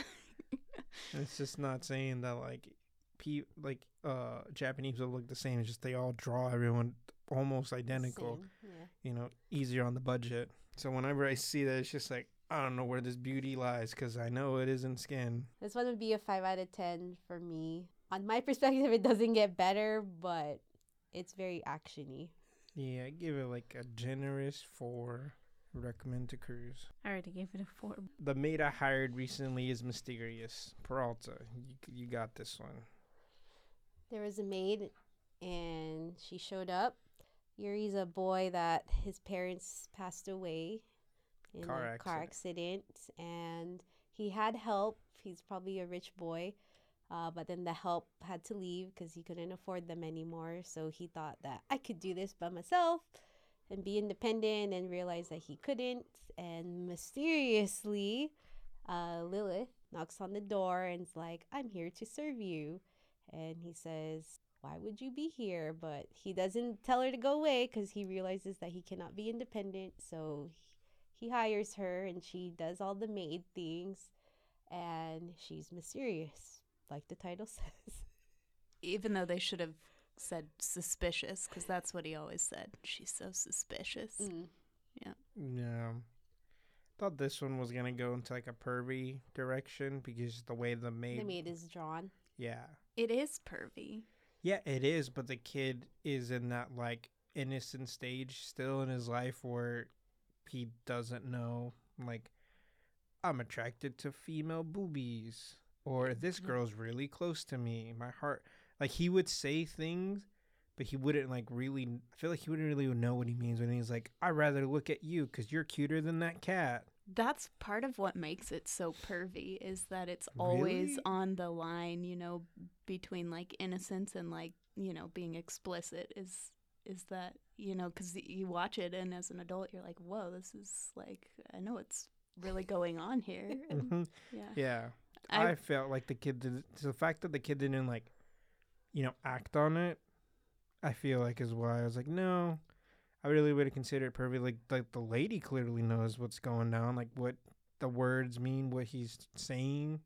And it's just not saying that like, pe- like uh Japanese will look the same. It's just they all draw everyone almost identical. Yeah. You know, easier on the budget. So whenever I see that, it's just like I don't know where this beauty lies because I know it isn't skin. This one would be a 5 out of 10 for me. On my perspective, it doesn't get better, but it's very actiony. Yeah, I give it like a generous four. Recommend to Cruz. I already gave it a four. The maid I hired recently is mysterious. Peralta, you, you got this one. There was a maid, and she showed up. Yuri's a boy that his parents passed away in Car a car accident. accident, and he had help. He's probably a rich boy, uh, but then the help had to leave because he couldn't afford them anymore. So he thought that I could do this by myself and be independent, and realized that he couldn't. And mysteriously, uh, Lilith knocks on the door and is like, "I'm here to serve you." And he says, Why would you be here? But he doesn't tell her to go away because he realizes that he cannot be independent. So he, he hires her and she does all the maid things and she's mysterious. like the title says. Even though they should have said suspicious, because that's what he always said. She's so suspicious. Mm. Yeah. Thought this one was gonna go into like a pervy direction because the way the maid. The maid is drawn. Yeah. It is pervy. Yeah, it is, but the kid is in that like innocent stage still in his life where he doesn't know like I'm attracted to female boobies or this Mhm. girl's really close to me. My heart like he would say things but he wouldn't like really I feel like he wouldn't really know what he means when he's like I'd rather look at you cuz you're cuter than that cat. That's part of what makes it so pervy is that it's always Really? on the line, you know, between like innocence and like, you know, being explicit is is that, you know, cuz you watch it and as an adult you're like, "Whoa, this is like I know it's really going on here." And, Mhm. yeah. Yeah. I, I, felt like the kid did so the fact that the kid didn't like you know act on it i feel like is why i was like no i really would have considered it perfect like like the lady clearly knows what's going down like what the words mean what he's saying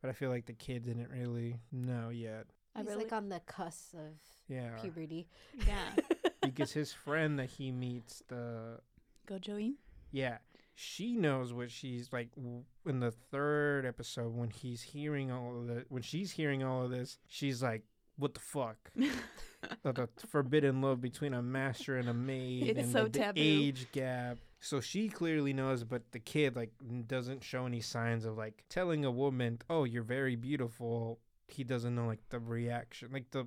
but i feel like the kid didn't really know yet I He's really like on the cusp of yeah puberty. yeah. because his friend that he meets the Gojoin. yeah she knows what she's like w- in the third episode when he's hearing all of the when she's hearing all of this she's like what the fuck the, forbidden love between a master and a maid It's and so the, the taboo. age gap so she clearly knows but the kid like doesn't show any signs of like telling a woman oh you're very beautiful he doesn't know like the reaction like the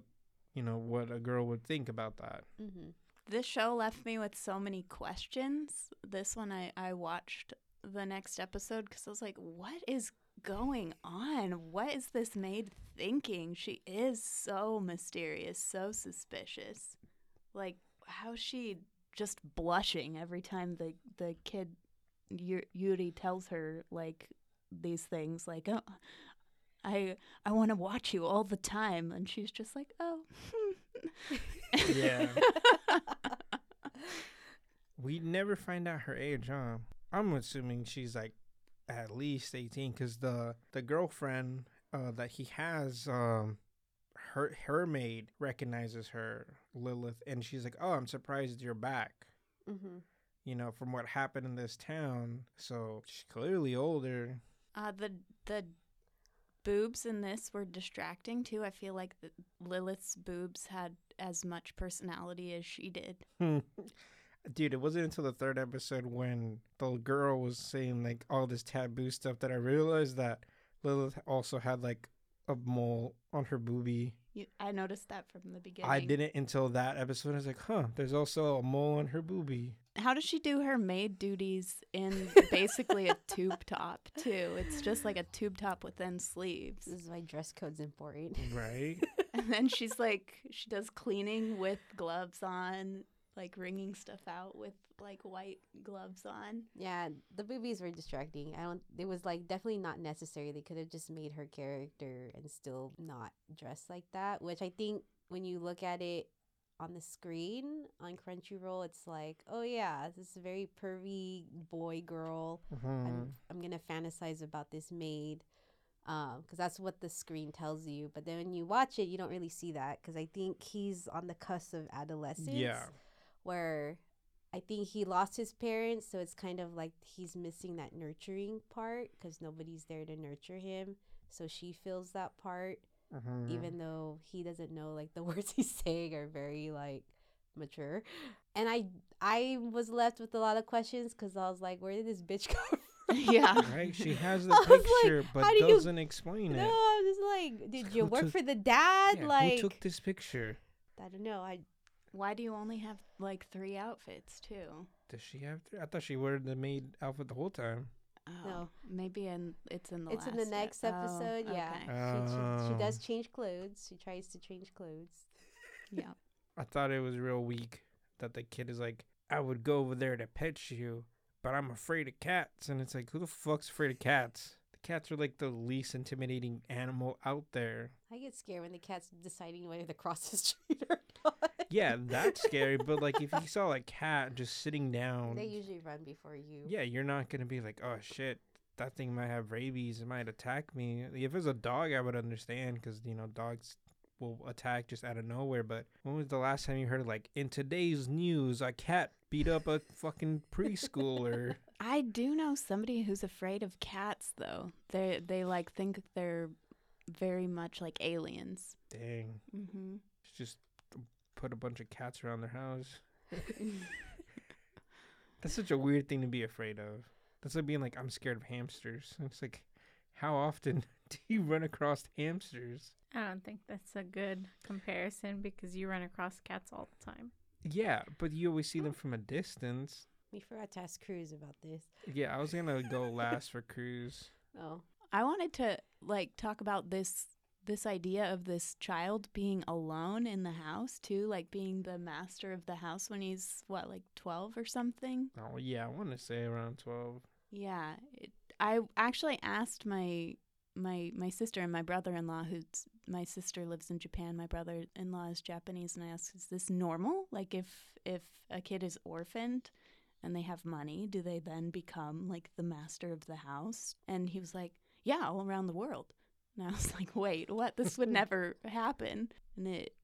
you know what a girl would think about that hmm this show left me with so many questions. This one I, I watched the next episode because I was like, what is going on? What is this maid thinking? She is so mysterious, so suspicious. Like, how's she just blushing every time the, the kid, Yu- Yuri, tells her, like, these things? Like, oh, I, I want to watch you all the time. And she's just like, oh. Yeah. We never find out her age, huh? I'm assuming she's like at least 18 because the the girlfriend uh, that he has, um, her her maid recognizes her, Lilith, and she's like, "Oh, I'm surprised you're back." hmm You know, from what happened in this town, so she's clearly older. Uh, the the boobs in this were distracting too. I feel like the, Lilith's boobs had as much personality as she did. Dude, it wasn't until the third episode when the girl was saying like all this taboo stuff that I realized that Lilith also had like a mole on her boobie. You, I noticed that from the beginning. I didn't until that episode. I was like, huh, there's also a mole on her boobie. How does she do her maid duties in basically a tube top too? It's just like a tube top with thin sleeves, This is why dress code's important. Right? and then she's like she does cleaning with gloves on, like wringing stuff out with like white gloves on. Yeah, the boobies were distracting. I don't. It was like definitely not necessary. They could have just made her character and still not dressed like that. Which I think when you look at it on the screen on Crunchyroll, it's like, oh yeah, this is a very pervy boy girl. Mhm. I'm I'm gonna fantasize about this maid, um, because that's what the screen tells you. But then when you watch it, you don't really see that because I think he's on the cusp of adolescence Yeah. Where I think he lost his parents, so it's kind of like he's missing that nurturing part because nobody's there to nurture him. So she feels that part, Mhm. even though he doesn't know like the words he's saying are very like mature. And I I was left with a lot of questions because I was like, where did this bitch come from? Yeah. Right? She has the was like, picture, but do doesn't explain No, it. No, I'm just like, did you who work took- for the dad? Yeah, like, who took this picture? I don't know. I Why do you only have like three outfits too? Does she have? Three? I thought she wore the maid outfit the whole time. Oh, No. maybe in it's in the it's in the last next ep- oh, episode. yeah, oh, okay. she, she, she Oh. does change clothes. She tries to change clothes. yeah. I thought it was real weak that the kid is like, I would go over there to pet you, but I'm afraid of cats. And it's like, who the fuck's afraid of cats? Cats are like the least intimidating animal out there. I get scared when the cat's deciding whether to cross the street or not. Yeah, that's scary. But like, if you saw a cat just sitting down, They usually run before you. yeah, you're not gonna be like, oh shit, that thing might have rabies. It might attack me. If it was a dog, I would understand because you know dogs will attack just out of nowhere. But when was the last time you heard like in today's news a cat beat up a fucking preschooler? I do know somebody who's afraid of cats though. They they like think they're very much like aliens. Dang, Mm-hmm. just put a bunch of cats around their house. That's such a weird thing to be afraid of. That's like being like I'm scared of hamsters. It's like, how often do you run across hamsters? I don't think that's a good comparison because you run across cats all the time. Yeah, but you always see them from a distance. We forgot to ask Cruz about this. Yeah, I was gonna go last for Cruz. Oh, I wanted to like talk about this this idea of this child being alone in the house too, like being the master of the house when he's what, like 12 or something. Oh yeah, I want to say around twelve. Yeah, it, I actually asked my my my sister and my brother-in-law who's my sister lives in Japan, my brother-in-law is Japanese and I asked is this normal? Like if if a kid is orphaned and they have money, do they then become like the master of the house? And he was like, "Yeah, all around the world." And I was like, "Wait, what? This would never happen." And it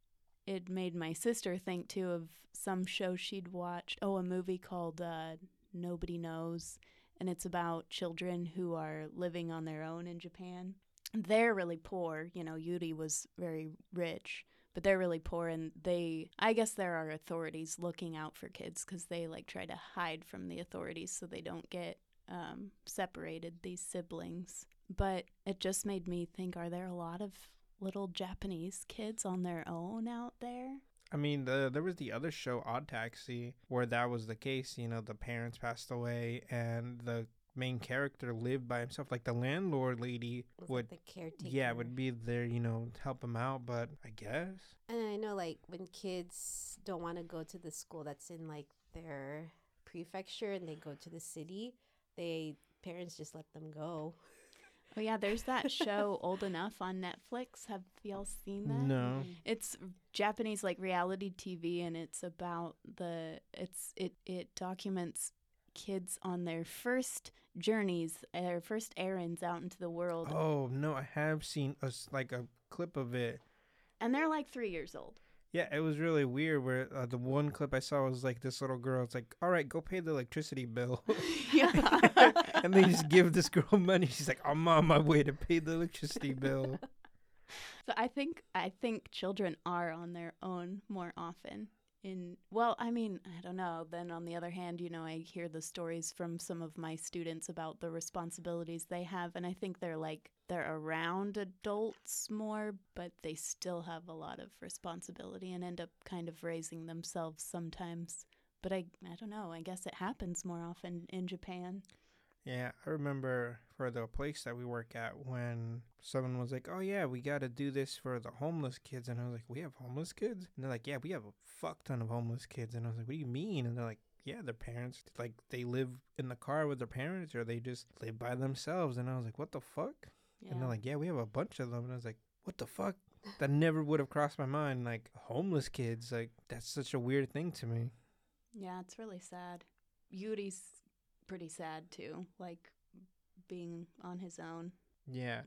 it made my sister think too of some show she'd watched. Oh, a movie called uh, Nobody Knows and it's about children who are living on their own in Japan. They're really poor. You know, Yuri was very rich, but they're really poor, and they, I guess, there are authorities looking out for kids because they like try to hide from the authorities so they don't get um, separated, these siblings. But it just made me think are there a lot of little Japanese kids on their own out there? I mean, the there was the other show, Odd Taxi, where that was the case. You know, the parents passed away, and the main character lived by himself. Like the landlord lady was would, like the caretaker. yeah, would be there. You know, to help him out. But I guess And I know, like, when kids don't want to go to the school that's in like their prefecture and they go to the city, they parents just let them go. Oh yeah, there's that show Old Enough on Netflix. Have y'all seen that? no. It's Japanese like reality TV and it's about the it's it it documents kids on their first journeys, their first errands out into the world. Oh no, I have seen a s like a clip of it. And they're like 3 years old. Yeah, it was really weird. Where uh, the one clip I saw was like this little girl. It's like, all right, go pay the electricity bill, yeah. and they just give this girl money. She's like, I'm on my way to pay the electricity bill. So I think I think children are on their own more often. In well, I mean, I don't know. Then on the other hand, you know, I hear the stories from some of my students about the responsibilities they have, and I think they're like they're around adults more, but they still have a lot of responsibility and end up kind of raising themselves sometimes. But I I don't know. I guess it happens more often in Japan. Yeah, I remember for the place that we work at when someone was like, "Oh yeah, we got to do this for the homeless kids," and I was like, "We have homeless kids?" And they're like, "Yeah, we have a fuck ton of homeless kids," and I was like, "What do you mean?" And they're like, "Yeah, their parents like they live in the car with their parents, or they just live by themselves." And I was like, "What the fuck?" Yeah. And they're like, "Yeah, we have a bunch of them," and I was like, "What the fuck?" That never would have crossed my mind. Like homeless kids, like that's such a weird thing to me. Yeah, it's really sad. Yuri's pretty sad too, like being on his own. Yeah.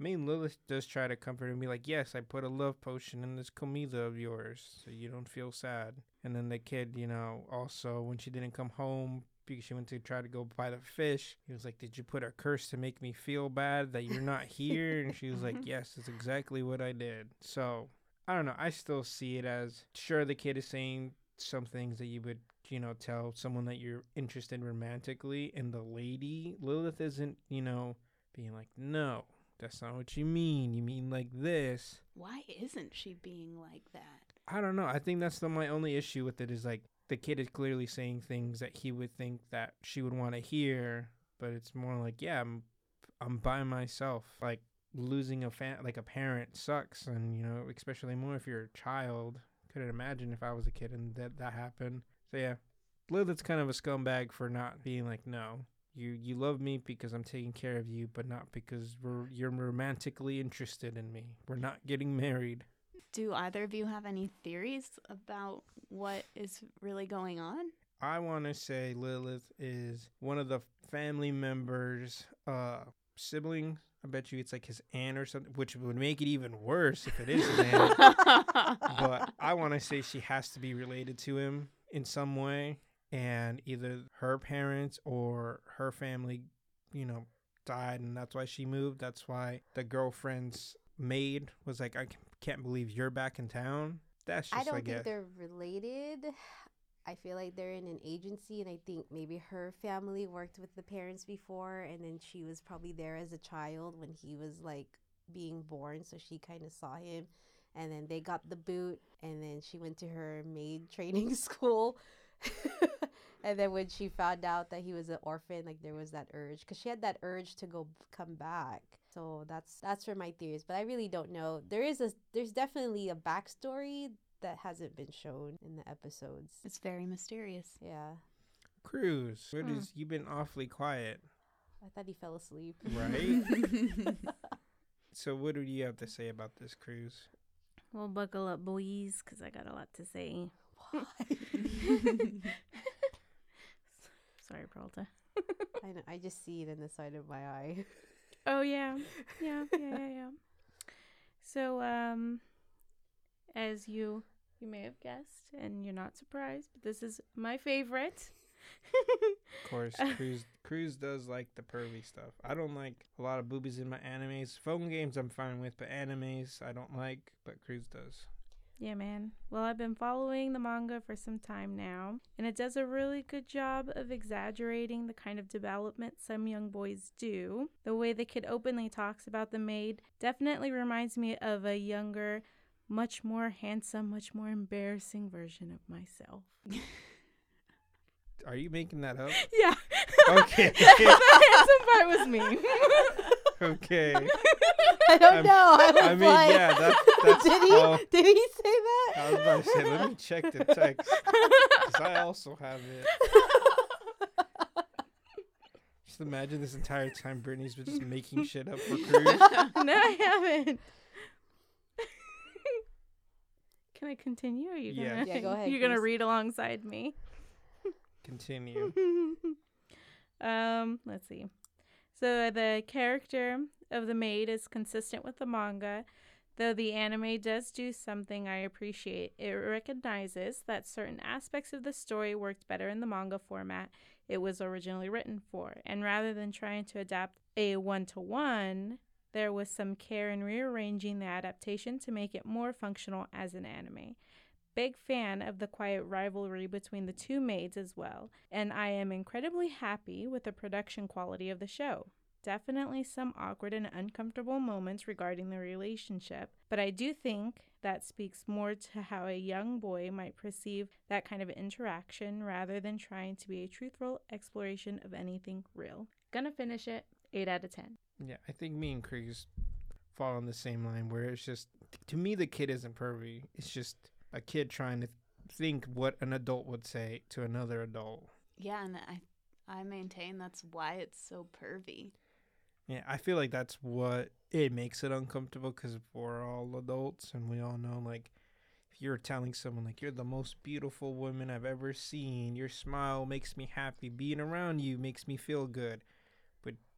I mean, Lilith does try to comfort him be like, Yes, I put a love potion in this comida of yours so you don't feel sad. And then the kid, you know, also, when she didn't come home because she went to try to go buy the fish, he was like, Did you put a curse to make me feel bad that you're not here? and she was like, Yes, it's exactly what I did. So, I don't know. I still see it as sure, the kid is saying some things that you would you know tell someone that you're interested romantically and the lady lilith isn't you know being like no that's not what you mean. You mean like this. Why isn't she being like that? i don't know. I think that's the my only issue with it is like the kid is clearly saying things that he would think that she would want to hear but it's more like yeah i'm i'm by myself. Like losing a fan like a parent sucks and you know especially more if you're a child. Couldn't imagine if i was a kid and that that happened so yeah lilith's kind of a scumbag for not being like no you you love me because i'm taking care of you but not because we're you're romantically interested in me we're not getting married Do either of you have any theories about what is really going on? I want to say Lilith is one of the family members, uh, sibling. I bet you it's like his aunt or something, which would make it even worse if it is his aunt. but I want to say she has to be related to him in some way, and either her parents or her family, you know, died, and that's why she moved. That's why the girlfriend's maid was like, "I can't believe you're back in town." That's just, I don't I think they're related. I feel like they're in an agency, and I think maybe her family worked with the parents before, and then she was probably there as a child when he was like being born, so she kind of saw him, and then they got the boot, and then she went to her maid training school. and then when she found out that he was an orphan, like there was that urge, because she had that urge to go come back. So that's that's for my theories, but I really don't know. There is a there's definitely a backstory that hasn't been shown in the episodes. it's very mysterious. Yeah, Cruz, what Hmm. is you've been awfully quiet, I thought he fell asleep. right? so what do you have to say about this Cruz? Well, buckle up, boys, because I got a lot to say. Why? Sorry, Peralta. I know, I just see it in the side of my eye. Oh yeah, yeah, yeah, yeah, yeah. So, um, as you you may have guessed, and you're not surprised, but this is my favorite. Of course, Cruz Cruz does like the pervy stuff. I don't like a lot of boobies in my animes. Phone games I'm fine with, but animes I don't like. But Cruz does. Yeah, man. Well, I've been following the manga for some time now, and it does a really good job of exaggerating the kind of development some young boys do. The way the kid openly talks about the maid definitely reminds me of a younger, much more handsome, much more embarrassing version of myself. Are you making that up? Yeah. Okay. the handsome part was me. okay. I don't I'm- know. I, was I mean, like, yeah, that, that's did he? all. Did he say that? I was about to say, let me check the text because I also have it. Just imagine this entire time Brittany's been just making shit up for Cruz. no, I haven't. Can I continue? Or are you Yeah. gonna Yeah, go ahead, You're gonna read alongside me. Continue. um, let's see. So the character of the maid is consistent with the manga, though the anime does do something I appreciate. It recognizes that certain aspects of the story worked better in the manga format it was originally written for, and rather than trying to adapt a one to one, there was some care in rearranging the adaptation to make it more functional as an anime big fan of the quiet rivalry between the two maids as well, and I am incredibly happy with the production quality of the show. Definitely some awkward and uncomfortable moments regarding the relationship, but I do think that speaks more to how a young boy might perceive that kind of interaction rather than trying to be a truthful exploration of anything real. Gonna finish it 8 out of 10. Yeah, I think me and Cruz fall on the same line where it's just, to me, the kid isn't pervy. It's just a kid trying to think what an adult would say to another adult. yeah, and I I maintain that's why it's so pervy. Yeah, I feel like that's what it makes it uncomfortable because we're all adults and we all know, like, if you're telling someone, like, you're the most beautiful woman I've ever seen, your smile makes me happy, being around you makes me feel good,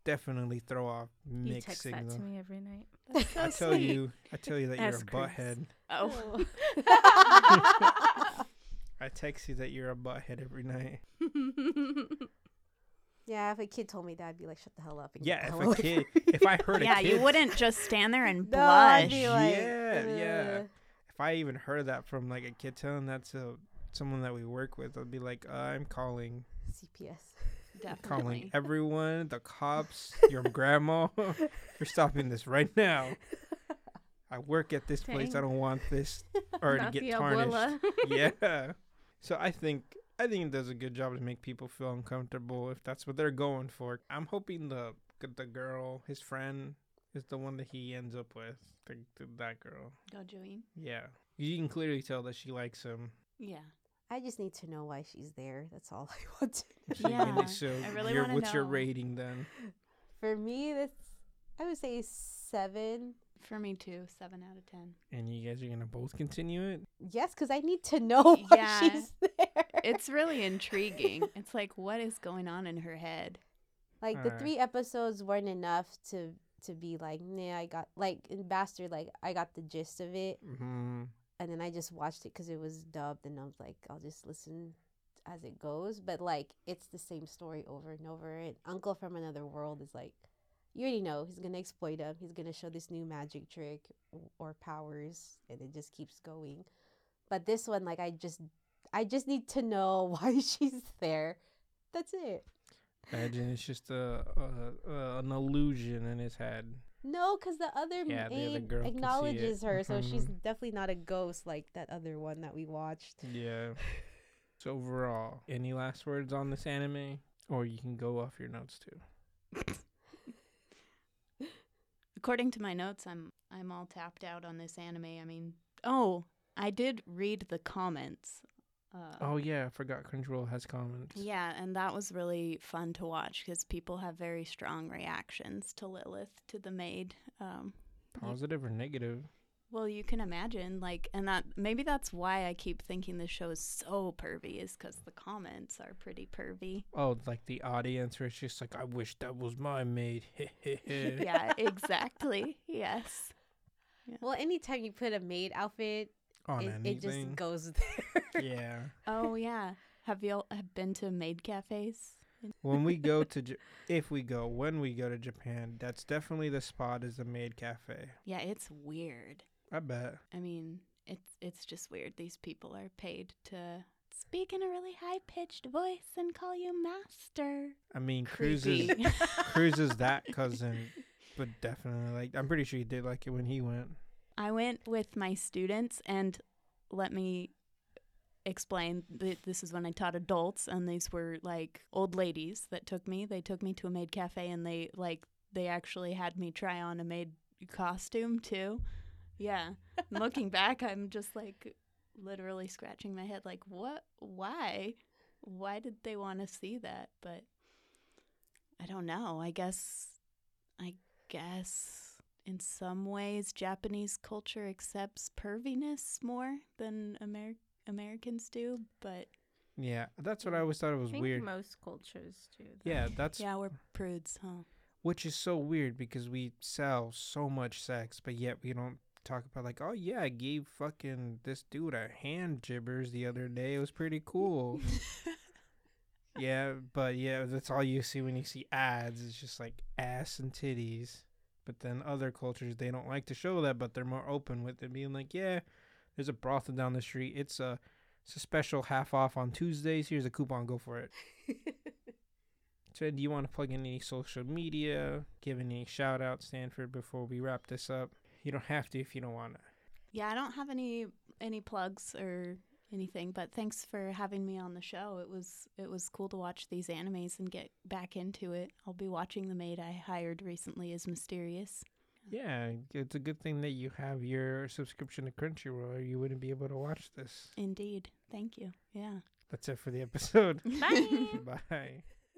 definitely throw off You mixed text signals. that to me every night. That's so I tell sweet. you, I tell you that you're a Ask Chris. butthead. Oh, I text you that you're a butthead every night. yeah, if a kid told me that, I'd be like, shut the hell up. and Yeah, if a kid, me. if I heard a yeah, kid, you wouldn't just stand there and No, I'd blush. be like, Yeah, yeah. If I even heard that from like a kid telling that to someone that we work with, I'd be like, uh, I'm calling, CPS. Calling everyone, the cops, your grandma. You're stopping this right now. I work at this place. I don't want this or to get tarnished. yeah. So I think I think it does a good job to make people feel uncomfortable if that's what they're going for. I'm hoping the the girl, his friend, is the one that he ends up with. The, the, that girl. Gojoin. Yeah. You can clearly tell that she likes him. Yeah. I just need to know why she's there. That's all I want to know. So, Yeah, Yumi, so I really your- wanna what's your rating then? For me, this I would say seven. For me too, seven out of ten. And you guys are gonna both continue it? Yes, because I need to know why Yeah. she's there. it's really intriguing. It's like what is going on in her head? Like the Alright. three episodes weren't enough to to be like, nah, I got like in Bastard, like I got the gist of it, hmm and then I just watched it because it was dubbed, and I was like, I'll just listen as it goes. But like, it's the same story over and over. And Uncle from Another World is like, you already know he's gonna exploit him. He's gonna show this new magic trick or powers, and it just keeps going. But this one, like, I just, I just need to know why she's there. That's it. Imagine it's just a, a, a an illusion in his head. No, because the other Yeah, the other maid girl acknowledges her, so she's Mhm. definitely not a ghost like that other one that we watched. Yeah. So overall, any last words on this anime, or you can go off your notes too. According to my notes, I'm I'm all tapped out on this anime. I mean, oh, I did read the comments. Uh, Oh yeah, I forgot Crunchyroll has comments. Yeah, and that was really fun to watch because people have very strong reactions to Lilith, to the maid. Um, Positive or negative? well, you can imagine, like, and that maybe that's why I keep thinking this show is so pervy, is because the comments are pretty pervy. Oh, like the audience where it's just like, I wish that was my maid. yeah, exactly. Yes. Well, anytime you put a maid outfit, On it, it just goes there. yeah. Oh yeah. Have you all have been to maid cafes? When we go to, J- if we go, when we go to Japan, that's definitely the spot is the maid cafe. Yeah, it's weird. I bet. I mean, it's it's just weird. These people are paid to speak in a really high pitched voice and call you master. I mean, Cruz is, Creepy. Cruz is that cousin, but definitely like I'm pretty sure he did like it when he went. I went with my students, and let me explain. th- This is when I taught adults, and these were like old ladies that took me. They took me to a maid cafe, and they like they actually had me try on a maid costume too. Yeah. Looking back, I'm just like literally scratching my head, like, what? Why? Why did they want to see that? But I don't know. I guess, I guess in some ways, Japanese culture accepts perviness more than Amer- Americans do. But Yeah, that's what I hmm. always thought it I was think weird. most cultures do. though. Yeah, that's yeah, we're prudes, huh? which is so weird because we sell so much sex, but yet we don't talk about like, oh yeah, I gave fucking this dude a hand gibbers the other day. It was pretty cool. yeah, but yeah, that's all you see when you see ads. It's just like ass and titties. But then other cultures they don't like to show that, but they're more open with it, being like, yeah, there's a brothel down the street. It's a it's a special half off on Tuesdays. Here's a coupon. Go for it. So, do you want to plug in any social media, give any shout out, Stanford, before we wrap this up? You don't have to if you don't want to. Yeah, I don't have any any plugs or anything, but thanks for having me on the show. It was it was cool to watch these animes and get back into it. I'll be watching the maid I hired recently is mysterious. Yeah, it's a good thing that you have your subscription to Crunchyroll, or you wouldn't be able to watch this. Indeed. Thank you. Yeah. That's it for the episode. Bye. Bye.